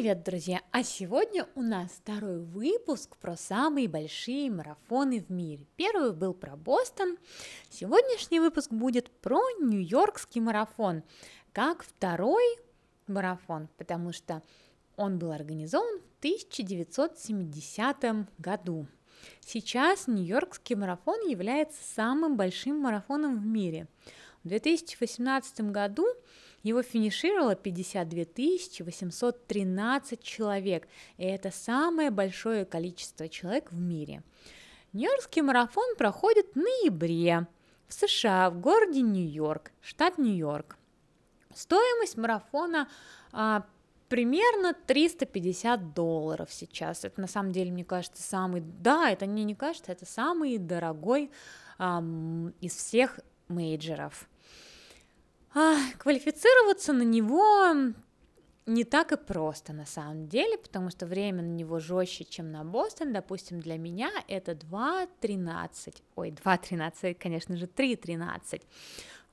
Привет, друзья! А сегодня у нас второй выпуск про самые большие марафоны в мире. Первый был про Бостон, сегодняшний выпуск будет про Нью-Йоркский марафон, как второй марафон, потому что он был организован в 1970 году. Сейчас Нью-Йоркский марафон является самым большим марафоном в мире. В 2018 году его финишировало 52 813 человек, и это самое большое количество человек в мире. Нью-Йоркский марафон проходит в ноябре в США, в городе Нью-Йорк, штат Нью-Йорк. Стоимость марафона а, примерно 350 долларов сейчас. Это на самом деле, мне кажется, самый... Да, это мне не кажется, это самый дорогой ам, из всех мейджеров. А, квалифицироваться на него не так и просто на самом деле, потому что время на него жестче, чем на Бостон. Допустим, для меня это 2.13. Ой, 2.13, конечно же, 3.13.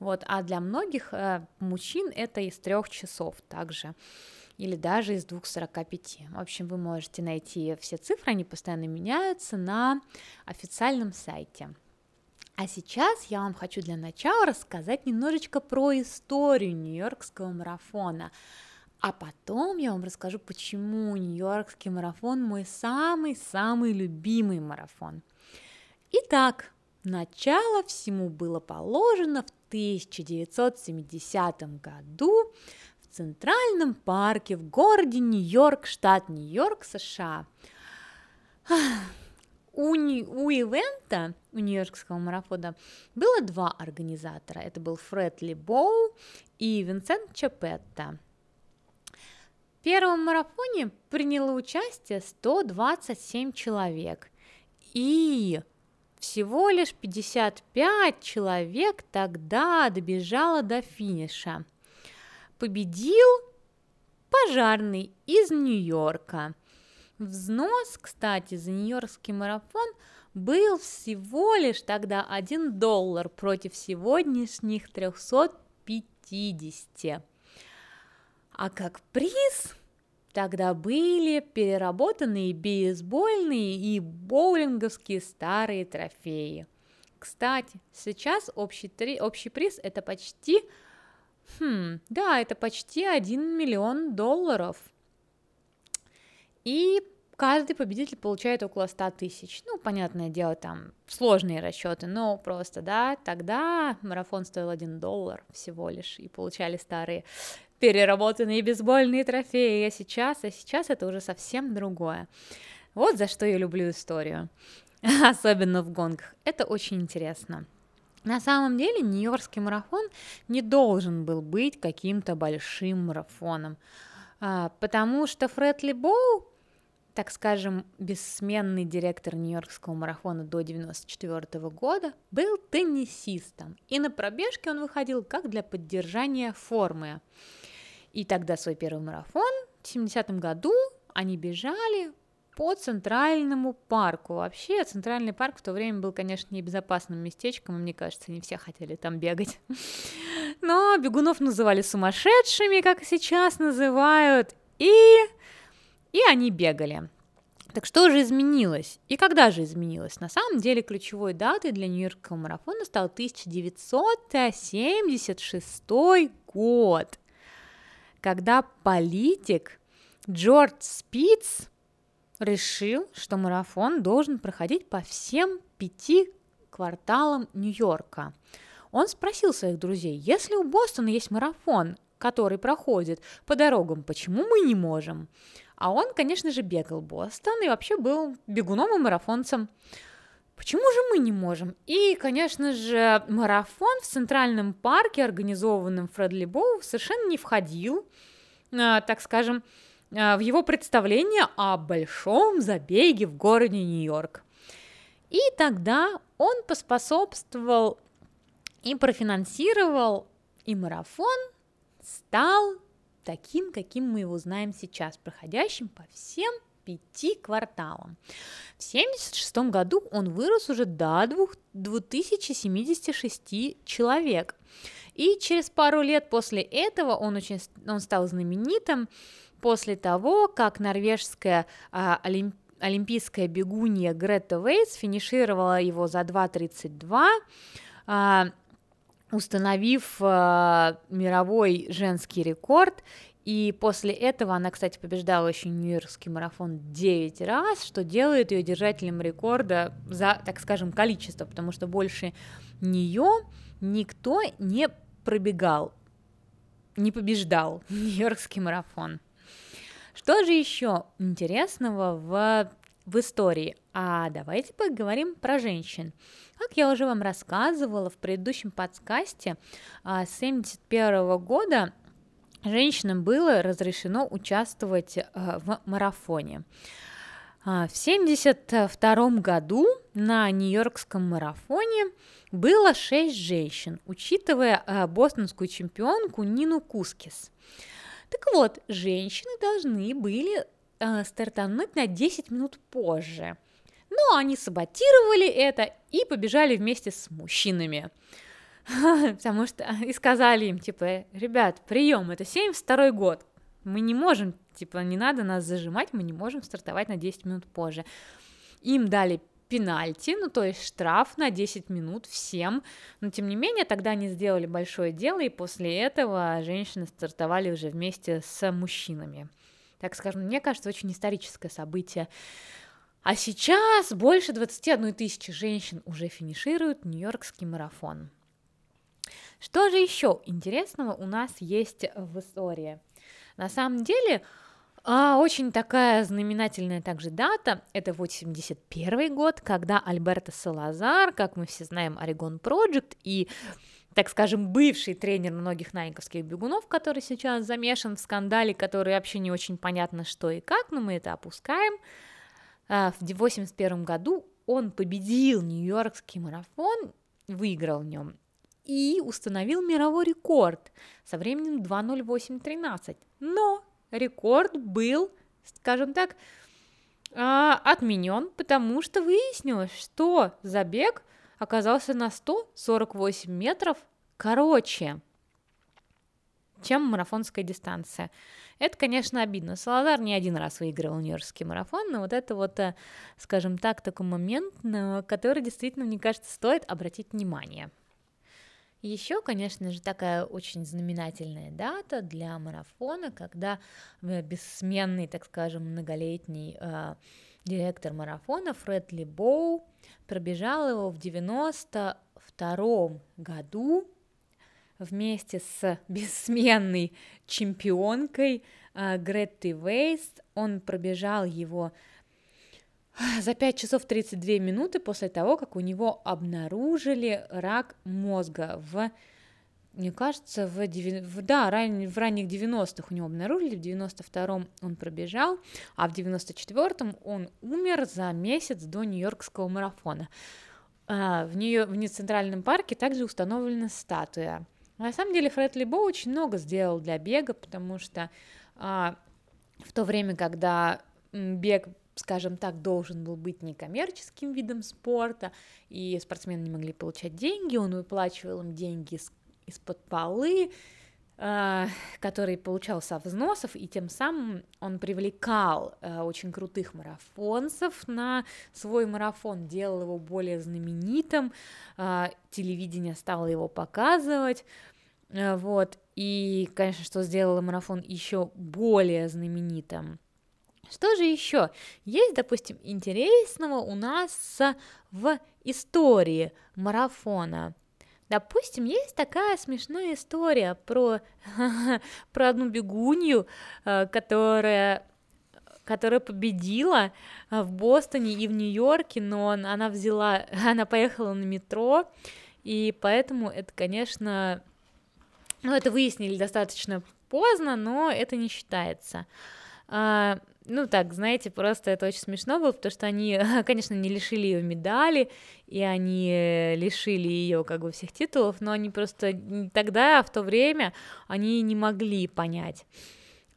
Вот, а для многих э, мужчин это из трех часов также или даже из 2.45. В общем, вы можете найти все цифры, они постоянно меняются на официальном сайте. А сейчас я вам хочу для начала рассказать немножечко про историю Нью-Йоркского марафона. А потом я вам расскажу, почему Нью-Йоркский марафон мой самый-самый любимый марафон. Итак, начало всему было положено в 1970 году в Центральном парке в городе Нью-Йорк, штат Нью-Йорк, США. У, у ивента, у Нью-Йоркского марафона, было два организатора. Это был Фред Либоу и Винсент Чапетта. В первом марафоне приняло участие 127 человек. И всего лишь 55 человек тогда добежало до финиша. Победил пожарный из Нью-Йорка – Взнос, кстати, за Нью-Йоркский марафон был всего лишь тогда 1 доллар против сегодняшних 350. А как приз тогда были переработанные бейсбольные и боулинговские старые трофеи. Кстати, сейчас общий, три, общий приз это почти, хм, да, это почти 1 миллион долларов – и каждый победитель получает около 100 тысяч. Ну, понятное дело, там сложные расчеты, но просто, да, тогда марафон стоил 1 доллар всего лишь, и получали старые переработанные бейсбольные трофеи, а сейчас, а сейчас это уже совсем другое. Вот за что я люблю историю, особенно в гонках, это очень интересно. На самом деле Нью-Йоркский марафон не должен был быть каким-то большим марафоном, потому что Фред Боу так скажем, бессменный директор Нью-Йоркского марафона до 1994 года, был теннисистом, и на пробежке он выходил как для поддержания формы. И тогда свой первый марафон в 70-м году они бежали по Центральному парку. Вообще, Центральный парк в то время был, конечно, небезопасным местечком, и мне кажется, не все хотели там бегать. Но бегунов называли сумасшедшими, как сейчас называют, и и они бегали. Так что же изменилось? И когда же изменилось? На самом деле ключевой датой для Нью-Йоркского марафона стал 1976 год, когда политик Джордж Спиц решил, что марафон должен проходить по всем пяти кварталам Нью-Йорка. Он спросил своих друзей, если у Бостона есть марафон, который проходит по дорогам, почему мы не можем? А он, конечно же, бегал Бостон и вообще был бегуном и марафонцем. Почему же мы не можем? И, конечно же, марафон в Центральном парке, организованном Фредли Боу, совершенно не входил, э, так скажем, э, в его представление о большом забеге в городе Нью-Йорк. И тогда он поспособствовал и профинансировал, и марафон стал таким, каким мы его знаем сейчас, проходящим по всем пяти кварталам. В 1976 году он вырос уже до 2076 человек. И через пару лет после этого он, очень, он стал знаменитым, после того, как норвежская а, олимп... олимпийская бегунья Грета Вейтс финишировала его за 2.32, а, установив а, мировой женский рекорд и после этого она, кстати, побеждала еще Нью-Йоркский марафон 9 раз, что делает ее держателем рекорда за, так скажем, количество, потому что больше нее никто не пробегал, не побеждал Нью-Йоркский марафон. Что же еще интересного в, в истории? А давайте поговорим про женщин. Как я уже вам рассказывала в предыдущем подкасте, а, с 1971 года женщинам было разрешено участвовать э, в марафоне. А, в 1972 году на Нью-Йоркском марафоне было 6 женщин, учитывая э, бостонскую чемпионку Нину Кускис. Так вот, женщины должны были э, стартануть на 10 минут позже. Но они саботировали это и побежали вместе с мужчинами. потому что и сказали им, типа, ребят, прием, это 72 год, мы не можем, типа, не надо нас зажимать, мы не можем стартовать на 10 минут позже. Им дали пенальти, ну то есть штраф на 10 минут всем, но тем не менее тогда они сделали большое дело, и после этого женщины стартовали уже вместе с мужчинами. Так скажем, мне кажется, очень историческое событие. А сейчас больше 21 тысячи женщин уже финишируют Нью-Йоркский марафон. Что же еще интересного у нас есть в истории? На самом деле, а, очень такая знаменательная также дата, это 81 год, когда Альберто Салазар, как мы все знаем, Орегон Project и так скажем, бывший тренер многих найковских бегунов, который сейчас замешан в скандале, который вообще не очень понятно что и как, но мы это опускаем. А, в 81 году он победил Нью-Йоркский марафон, выиграл в нем и установил мировой рекорд со временем 2.08.13. Но рекорд был, скажем так, а, отменен, потому что выяснилось, что забег оказался на 148 метров короче, чем марафонская дистанция. Это, конечно, обидно. Салазар не один раз выигрывал Нью-Йоркский марафон, но вот это вот, э, скажем так, такой момент, на который действительно, мне кажется, стоит обратить внимание. Еще, конечно же, такая очень знаменательная дата для марафона, когда э, бессменный, так скажем, многолетний э, директор марафона Фред Либоу пробежал его в 92 году вместе с бессменной чемпионкой э, Греттой Вейст. Он пробежал его за 5 часов 32 минуты после того, как у него обнаружили рак мозга в мне кажется, в, в, да, ран, в ранних 90-х у него обнаружили, в 92-м он пробежал, а в 94-м он умер за месяц до Нью-Йоркского марафона. А, в, нее, в Центральном парке также установлена статуя. На самом деле Фред Либо очень много сделал для бега, потому что а, в то время, когда бег скажем так, должен был быть некоммерческим видом спорта, и спортсмены не могли получать деньги, он выплачивал им деньги из-под полы, э, который получал со взносов, и тем самым он привлекал э, очень крутых марафонцев на свой марафон, делал его более знаменитым, э, телевидение стало его показывать, вот, и, конечно, что сделало марафон еще более знаменитым. Что же еще есть, допустим, интересного у нас в истории марафона? Допустим, есть такая смешная история про, про одну бегунью, э, которая которая победила э, в Бостоне и в Нью-Йорке, но она взяла, она поехала на метро, и поэтому это, конечно, ну, это выяснили достаточно поздно, но это не считается. А, ну так, знаете, просто это очень смешно было, потому что они, конечно, не лишили ее медали, и они лишили ее как бы всех титулов, но они просто тогда, в то время, они не могли понять.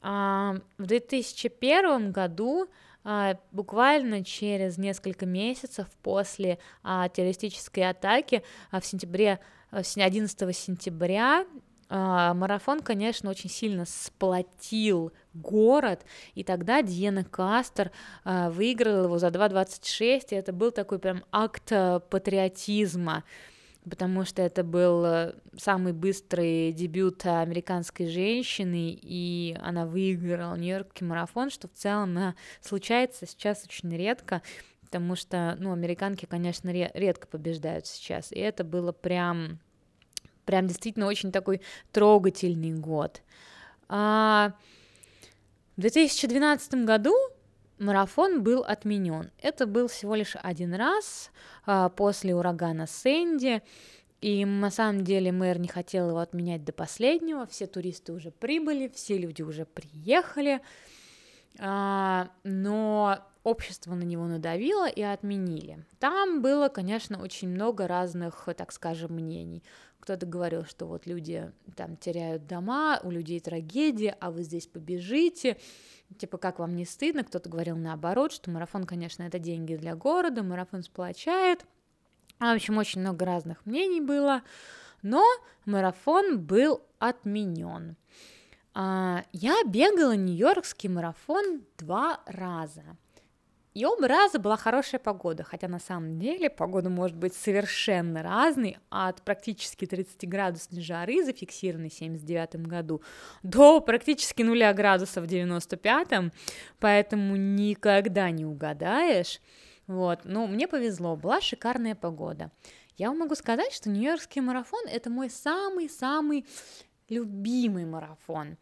А, в 2001 году а, буквально через несколько месяцев после а, террористической атаки а, в сентябре 11 сентября а, марафон, конечно, очень сильно сплотил город, и тогда Диена Кастер э, выиграла его за 2.26, и это был такой прям акт э, патриотизма, потому что это был самый быстрый дебют американской женщины, и она выиграла Нью-Йоркский марафон, что в целом случается сейчас очень редко, потому что, ну, американки, конечно, редко побеждают сейчас, и это было прям, прям действительно очень такой трогательный год. А в 2012 году марафон был отменен. Это был всего лишь один раз а, после урагана Сэнди. И на самом деле мэр не хотел его отменять до последнего. Все туристы уже прибыли, все люди уже приехали. А, но общество на него надавило и отменили. Там было, конечно, очень много разных, так скажем, мнений. Кто-то говорил, что вот люди там теряют дома, у людей трагедия, а вы здесь побежите типа, как вам не стыдно, кто-то говорил наоборот, что марафон, конечно, это деньги для города, марафон сплочает, в общем, очень много разных мнений было, но марафон был отменен. А, я бегала Нью-Йоркский марафон два раза. И оба раза была хорошая погода, хотя на самом деле погода может быть совершенно разной, от практически 30-градусной жары, зафиксированной в 79 году, до практически нуля градусов в 95-м, поэтому никогда не угадаешь. Вот, ну, мне повезло, была шикарная погода. Я вам могу сказать, что Нью-Йоркский марафон – это мой самый-самый любимый марафон,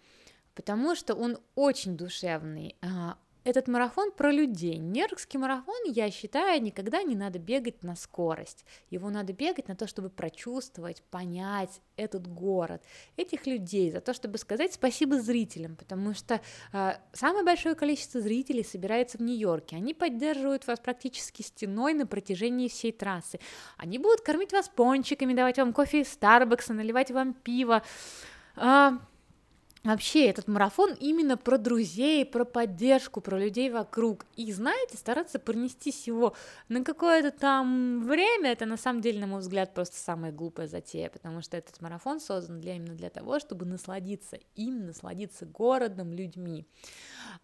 потому что он очень душевный, а, этот марафон про людей. Нью-Йоркский марафон, я считаю, никогда не надо бегать на скорость. Его надо бегать на то, чтобы прочувствовать, понять этот город, этих людей, за то, чтобы сказать спасибо зрителям, потому что э, самое большое количество зрителей собирается в Нью-Йорке. Они поддерживают вас практически стеной на протяжении всей трассы. Они будут кормить вас пончиками, давать вам кофе из Старбакса, наливать вам пиво. Э, Вообще, этот марафон именно про друзей, про поддержку, про людей вокруг. И, знаете, стараться пронестись его на какое-то там время, это на самом деле, на мой взгляд, просто самая глупая затея, потому что этот марафон создан для, именно для того, чтобы насладиться им, насладиться городом, людьми.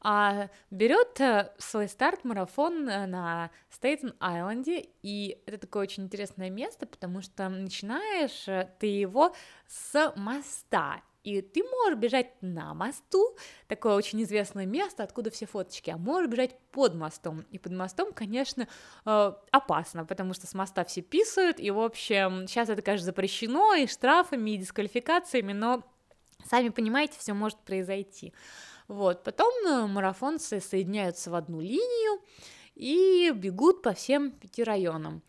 А берет э, свой старт марафон э, на Стейтен-Айленде, и это такое очень интересное место, потому что начинаешь э, ты его с моста, и ты можешь бежать на мосту, такое очень известное место, откуда все фоточки, а можешь бежать под мостом. И под мостом, конечно, э, опасно, потому что с моста все писают, и, в общем, сейчас это, конечно, запрещено, и штрафами, и дисквалификациями, но, сами понимаете, все может произойти. Вот, потом э, марафонцы соединяются в одну линию и бегут по всем пяти районам.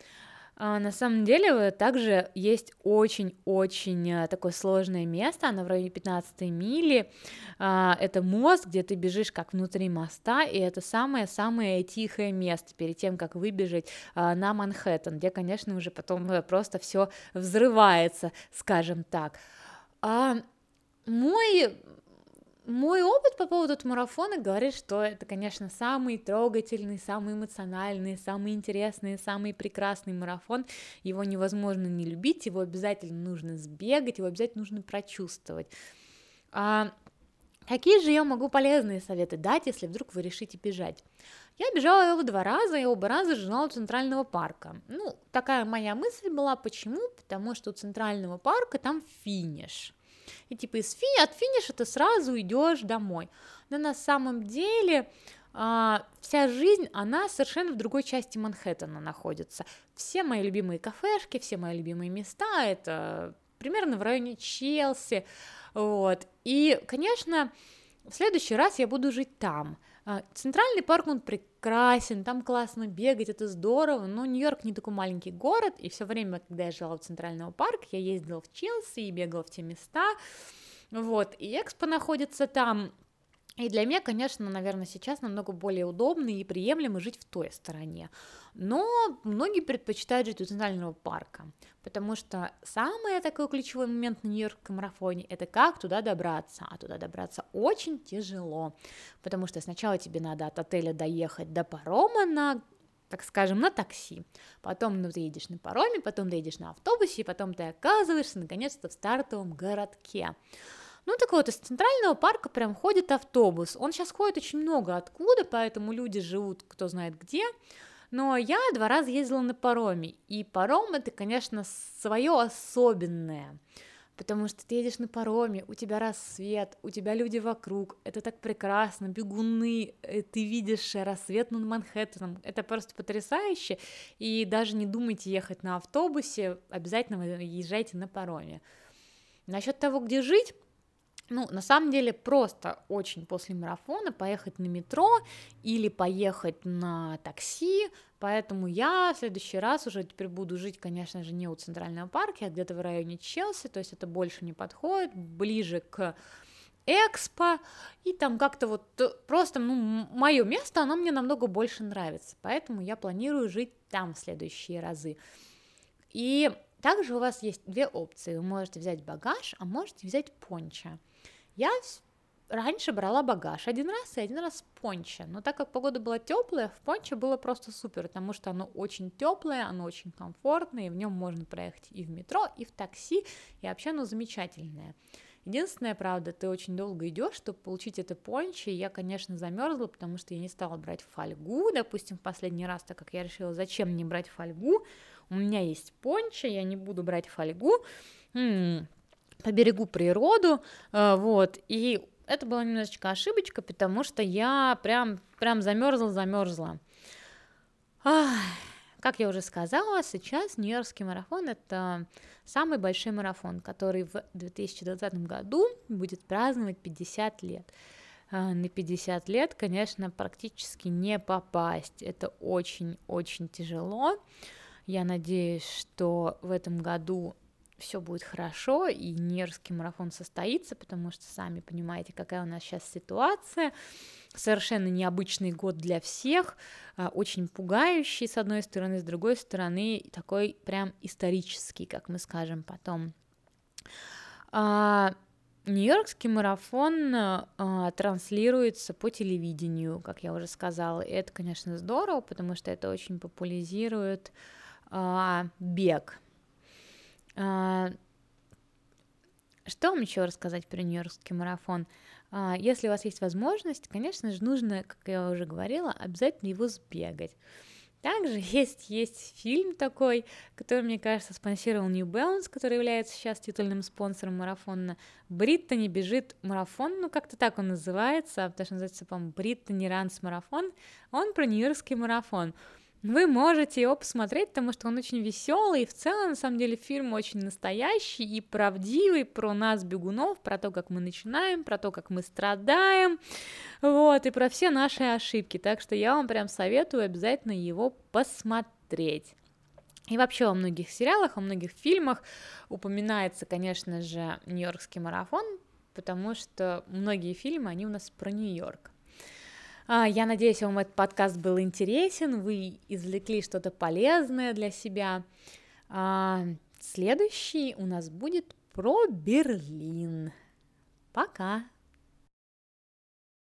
А, на самом деле также есть очень-очень э, такое сложное место, оно в районе 15 мили, а, это мост, где ты бежишь как внутри моста, и это самое-самое тихое место перед тем, как выбежать а, на Манхэттен, где, конечно, уже потом э, просто все взрывается, скажем так. Мой мой опыт по поводу этого марафона говорит, что это, конечно, самый трогательный, самый эмоциональный, самый интересный, самый прекрасный марафон. Его невозможно не любить, его обязательно нужно сбегать, его обязательно нужно прочувствовать. А какие же я могу полезные советы дать, если вдруг вы решите бежать? Я бежала его два раза, и оба раза жила у Центрального парка. Ну, такая моя мысль была, почему? Потому что у Центрального парка там финиш. И типа из фи от финиша ты сразу идешь домой. Но на самом деле а, вся жизнь, она совершенно в другой части Манхэттена находится. Все мои любимые кафешки, все мои любимые места, это примерно в районе Челси, вот. И, конечно, в следующий раз я буду жить там. А, Центральный парк, он прекрасен, там классно бегать, это здорово, но Нью-Йорк не такой маленький город, и все время, когда я жила в Центральном парке, я ездила в Челси и бегала в те места, вот, и Экспо находится там, и для меня, конечно, наверное, сейчас намного более удобно и приемлемо жить в той стороне. Но многие предпочитают жить у Центрального парка, потому что самый такой ключевой момент на Нью-Йоркском марафоне – это как туда добраться. А туда добраться очень тяжело, потому что сначала тебе надо от отеля доехать до парома на так скажем, на такси. Потом ну, ты едешь на пароме, потом ты едешь на автобусе, и потом ты оказываешься наконец-то в стартовом городке. Ну так вот, из центрального парка прям ходит автобус. Он сейчас ходит очень много откуда, поэтому люди живут кто знает где. Но я два раза ездила на пароме, и паром это, конечно, свое особенное потому что ты едешь на пароме, у тебя рассвет, у тебя люди вокруг, это так прекрасно, бегуны, э, ты видишь рассвет над Манхэттеном, это просто потрясающе, и даже не думайте ехать на автобусе, обязательно езжайте на пароме. Насчет того, где жить, ну, на самом деле, просто очень после марафона поехать на метро или поехать на такси, поэтому я в следующий раз уже теперь буду жить, конечно же, не у Центрального парка, а где-то в районе Челси, то есть это больше не подходит, ближе к Экспо, и там как-то вот э, просто, ну, мое место, оно мне намного больше нравится, поэтому я планирую жить там в следующие разы. И также у вас есть две опции. Вы можете взять багаж, а можете взять понча. Я раньше брала багаж один раз и один раз понча, но так как погода была теплая, в понче было просто супер, потому что оно очень теплое, оно очень комфортное, и в нем можно проехать и в метро, и в такси, и вообще оно замечательное. Единственное, правда, ты очень долго идешь, чтобы получить это пончо, и я, конечно, замерзла, потому что я не стала брать фольгу, допустим, в последний раз, так как я решила, зачем мне брать фольгу, у меня есть пончо, я не буду брать фольгу, м-м, по берегу природу, э, вот, и это была немножечко ошибочка, потому что я прям, прям замерзла, замерзла. Как я уже сказала, сейчас Нью-Йоркский марафон – это самый большой марафон, который в 2020 году будет праздновать 50 лет. Э, на 50 лет, конечно, практически не попасть. Это очень-очень тяжело. Я надеюсь, что в этом году все будет хорошо, и Нерский марафон состоится, потому что сами понимаете, какая у нас сейчас ситуация. Совершенно необычный год для всех, а, очень пугающий, с одной стороны, с другой стороны, такой прям исторический, как мы скажем потом. А, Нью-Йоркский марафон а, транслируется по телевидению, как я уже сказала, и это, конечно, здорово, потому что это очень популяризирует а, бег, что вам еще рассказать про Нью-Йоркский марафон? А, если у вас есть возможность, конечно же, нужно, как я уже говорила, обязательно его сбегать. Также есть, есть фильм такой, который, мне кажется, спонсировал New Balance, который является сейчас титульным спонсором марафона. Бриттани бежит марафон, ну как-то так он называется, потому что называется, по-моему, Бриттани Ранс марафон. Он про Нью-Йоркский марафон вы можете его посмотреть, потому что он очень веселый, и в целом, на самом деле, фильм очень настоящий и правдивый про нас, бегунов, про то, как мы начинаем, про то, как мы страдаем, вот, и про все наши ошибки, так что я вам прям советую обязательно его посмотреть. И вообще во многих сериалах, во многих фильмах упоминается, конечно же, Нью-Йоркский марафон, потому что многие фильмы, они у нас про Нью-Йорк. А, я надеюсь, вам этот подкаст был интересен, вы извлекли что-то полезное для себя. А, следующий у нас будет про Берлин. Пока!